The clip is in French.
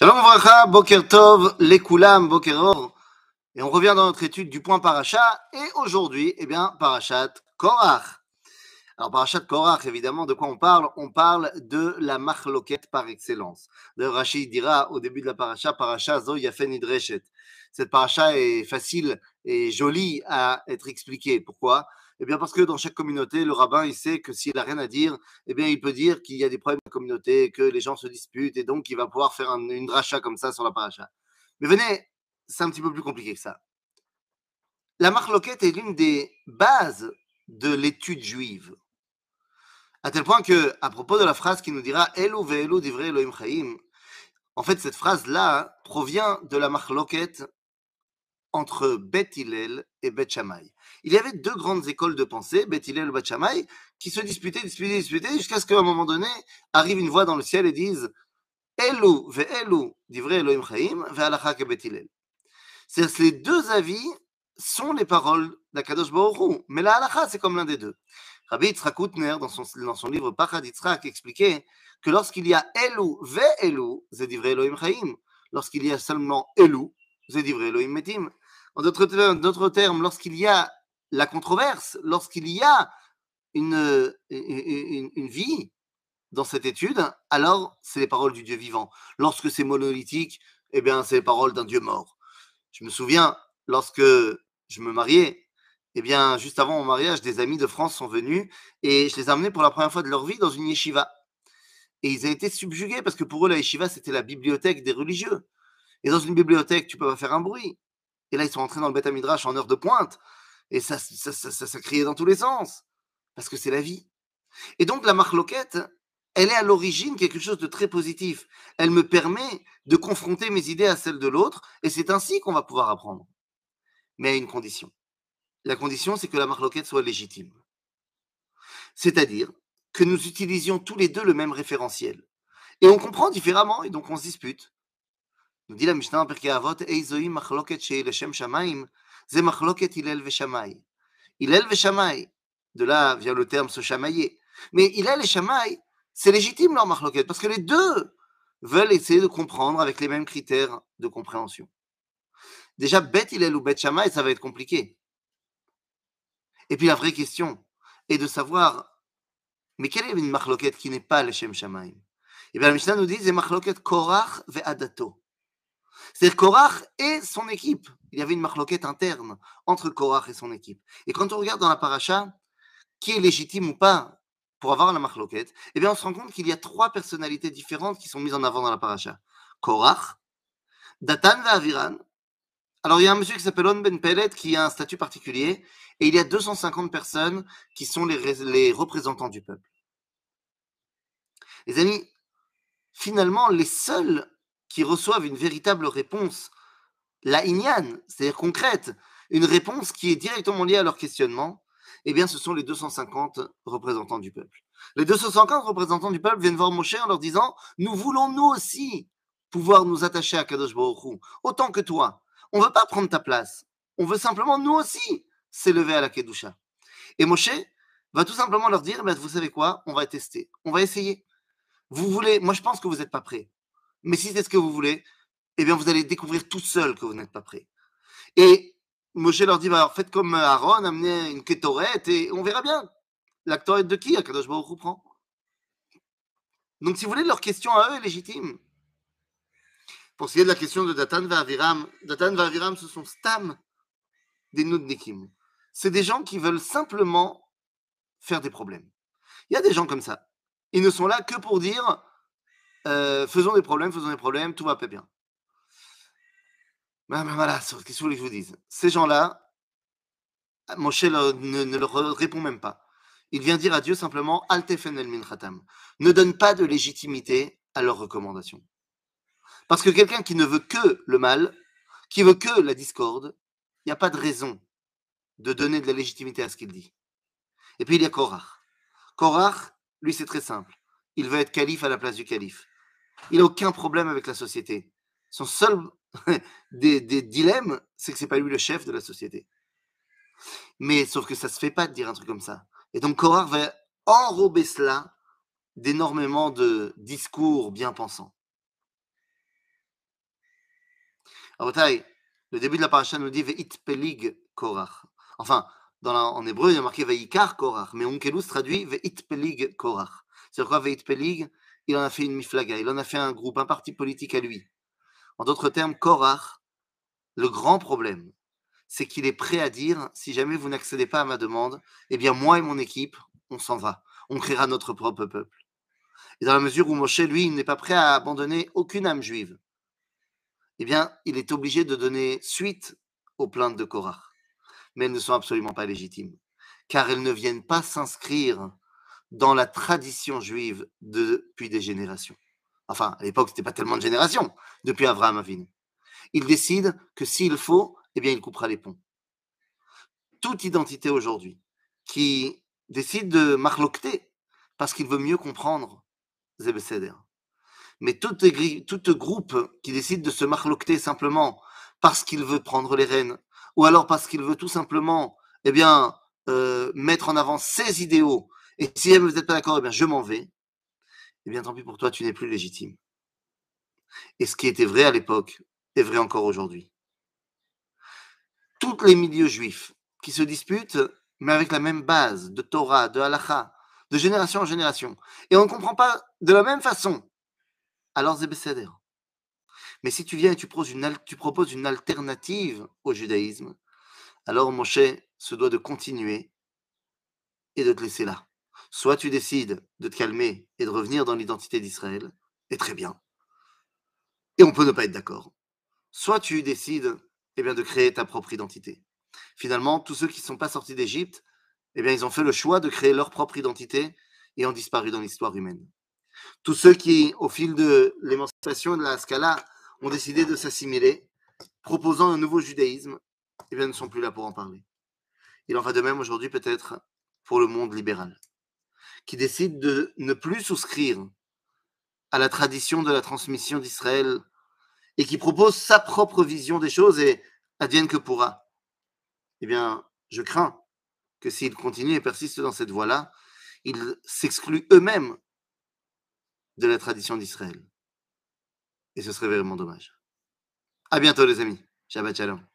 Shalom Vracha, Boker Tov, Lekulam, Bokeror. Et on revient dans notre étude du point Paracha. Et aujourd'hui, eh bien, Parachat Korach. Alors, Parachat Korach, évidemment, de quoi on parle? On parle de la machloket par excellence. De Rachid dira au début de la Paracha, Paracha Zo Yafen Idreshet. Cette Paracha est facile et jolie à être expliquée. Pourquoi? Eh bien, parce que dans chaque communauté, le rabbin, il sait que s'il n'a rien à dire, eh bien, il peut dire qu'il y a des problèmes de communauté, que les gens se disputent, et donc il va pouvoir faire une dracha comme ça sur la paracha. Mais venez, c'est un petit peu plus compliqué que ça. La marloquette est l'une des bases de l'étude juive. À tel point que, à propos de la phrase qui nous dira Elu ve'elu divrei Elohim Chaim, en fait, cette phrase-là provient de la marloquette entre Beth Hillel et Beth Shammai. Il y avait deux grandes écoles de pensée, Beth Hillel et Beth Shammai, qui se disputaient, disputaient, disputaient, jusqu'à ce qu'à un moment donné, arrive une voix dans le ciel et dise Elu ve'elu divrei Elohim Chaim Beth Hillel. C'est-à-dire les deux avis sont les paroles d'Akadosh Baruch mais la halacha, c'est comme l'un des deux. Rabbi Yitzhak Utner, dans son, dans son livre Pachad Yitzhak, expliquait que lorsqu'il y a Elu ve'elu, c'est divrei Elohim Chaim. Lorsqu'il y a seulement Elu, c'est divrei Elohim Metim. En d'autres termes, lorsqu'il y a la controverse, lorsqu'il y a une, vie dans cette étude, alors c'est les paroles du Dieu vivant. Lorsque c'est monolithique, eh bien, c'est les paroles d'un Dieu mort. Je me souviens, lorsque je me mariais, eh bien, juste avant mon mariage, des amis de France sont venus et je les ai amenés pour la première fois de leur vie dans une yeshiva. Et ils ont été subjugués parce que pour eux, la yeshiva, c'était la bibliothèque des religieux. Et dans une bibliothèque, tu peux pas faire un bruit. Et là, ils sont entrés dans le Beth Midrash en heure de pointe. Et ça, ça, ça, ça, criait dans tous les sens. Parce que c'est la vie. Et donc, la marloquette, elle est à l'origine quelque chose de très positif. Elle me permet de confronter mes idées à celles de l'autre. Et c'est ainsi qu'on va pouvoir apprendre. Mais à une condition. La condition, c'est que la marloquette soit légitime. C'est-à-dire que nous utilisions tous les deux le même référentiel. Et on comprend différemment, et donc on se dispute. Nous dit la Mishnah en Pirkei Avot, Eizoï machloket shei leshem shamaim, ze machloket Hillel veshamai. Hillel veshamai, de là vient le terme se chamailler. Mais Hillel et Shamaï, c'est légitime leur machloket, parce que les deux veulent essayer de comprendre avec les mêmes critères de compréhension. Déjà, Bet Hillel ou Bet Shamaï, ça va être compliqué. Et puis la vraie question est de savoir, mais quelle est une machloket qui n'est pas le Shem Shamaim Eh bien, la Mishnah nous dit, c'est machloket Korach ve'adato. C'est-à-dire Korach et son équipe. Il y avait une marloquette interne entre Korach et son équipe. Et quand on regarde dans la paracha, qui est légitime ou pas pour avoir la marloquette, eh bien on se rend compte qu'il y a trois personnalités différentes qui sont mises en avant dans la paracha. Korach, Datan et Aviran. Alors il y a un monsieur qui s'appelle On Ben Pelet qui a un statut particulier et il y a 250 personnes qui sont les, les représentants du peuple. Les amis, finalement, les seuls qui reçoivent une véritable réponse, la c'est-à-dire concrète, une réponse qui est directement liée à leur questionnement, eh bien, ce sont les 250 représentants du peuple. Les 250 représentants du peuple viennent voir Moshe en leur disant Nous voulons nous aussi pouvoir nous attacher à Kadosh Baruch autant que toi. On ne veut pas prendre ta place. On veut simplement nous aussi s'élever à la Kedusha. Et Moshe va tout simplement leur dire Vous savez quoi? On va tester. On va essayer. Vous voulez, moi je pense que vous n'êtes pas prêts. Mais si c'est ce que vous voulez, eh bien, vous allez découvrir tout seul que vous n'êtes pas prêt. Et Moshe leur dit, bah, faites comme Aaron, amenez une kétorette et on verra bien. La de qui? Akadosh Baruch prend. Donc, si vous voulez, leur question à eux est légitime. Pour ce qui est de la question de Datan Aviram, Datan Aviram, ce sont Stam des Nudnikim. C'est des gens qui veulent simplement faire des problèmes. Il y a des gens comme ça. Ils ne sont là que pour dire euh, faisons des problèmes, faisons des problèmes, tout va pas bien. Mais, voilà, qu'est-ce que vous que je vous dise Ces gens-là, Moshe ne, ne, leur répond même pas. Il vient dire à Dieu simplement Altefen el minchatam. Ne donne pas de légitimité à leurs recommandations. Parce que quelqu'un qui ne veut que le mal, qui veut que la discorde, il n'y a pas de raison de donner de la légitimité à ce qu'il dit. Et puis il y a Korach. Korach, lui, c'est très simple. Il veut être calife à la place du calife. Il n'a aucun problème avec la société. Son seul des, dilemmes, c'est que c'est pas lui le chef de la société. Mais sauf que ça se fait pas de dire un truc comme ça. Et donc Korach va enrober cela d'énormément de discours bien pensants. Alors, le début de la paracha nous dit Ve'it pelig korach. Enfin, dans en hébreu, il y a marqué Ve'ikar korach, mais Onkelus traduit Ve'it pelig korach. C'est quoi Ve'it pelig Il en a fait une miflaga, il en a fait un groupe, un parti politique à lui. En d'autres termes, Korach, le grand problème, c'est qu'il est prêt à dire si jamais vous n'accédez pas à ma demande, eh bien moi et mon équipe, on s'en va. On créera notre propre peuple. Et dans la mesure où Moshe, lui, il n'est pas prêt à abandonner aucune âme juive, eh bien, il est obligé de donner suite aux plaintes de Korach. Mais elles ne sont absolument pas légitimes, car elles ne viennent pas s'inscrire dans la tradition juive depuis des générations. Enfin, à l'époque, ce n'était pas tellement de générations, depuis Abraham Avinu. Il décide que s'il faut, eh bien, il coupera les ponts. Toute identité aujourd'hui qui décide de marlocter parce qu'il veut mieux comprendre Zebeseder. Mais tout, tout groupe qui décide de se marlocter simplement parce qu'il veut prendre les rênes, ou alors parce qu'il veut tout simplement eh bien, euh, mettre en avant ses idéaux, et si vous n'êtes pas d'accord, eh bien, je m'en vais, eh bien, tant pis pour toi, tu n'es plus légitime. Et ce qui était vrai à l'époque est vrai encore aujourd'hui. Tous les milieux juifs qui se disputent, mais avec la même base de Torah, de halacha, de génération en génération, et on ne comprend pas de la même façon, alors c'est Mais si tu viens et tu proposes, une, tu proposes une alternative au judaïsme, alors Moshe se doit de continuer et de te laisser là. Soit tu décides de te calmer et de revenir dans l'identité d'Israël, et très bien. Et on peut ne pas être d'accord. Soit tu décides eh bien, de créer ta propre identité. Finalement, tous ceux qui ne sont pas sortis d'Égypte, eh bien, ils ont fait le choix de créer leur propre identité et ont disparu dans l'histoire humaine. Tous ceux qui, au fil de l'émancipation de la Scala, ont décidé de s'assimiler, proposant un nouveau judaïsme, eh bien, ne sont plus là pour en parler. Il en va de même aujourd'hui peut-être pour le monde libéral qui décide de ne plus souscrire à la tradition de la transmission d'Israël et qui propose sa propre vision des choses et advienne que pourra, eh bien, je crains que s'ils continuent et persistent dans cette voie-là, ils s'excluent eux-mêmes de la tradition d'Israël. Et ce serait vraiment dommage. À bientôt, les amis. Shabbat Shalom.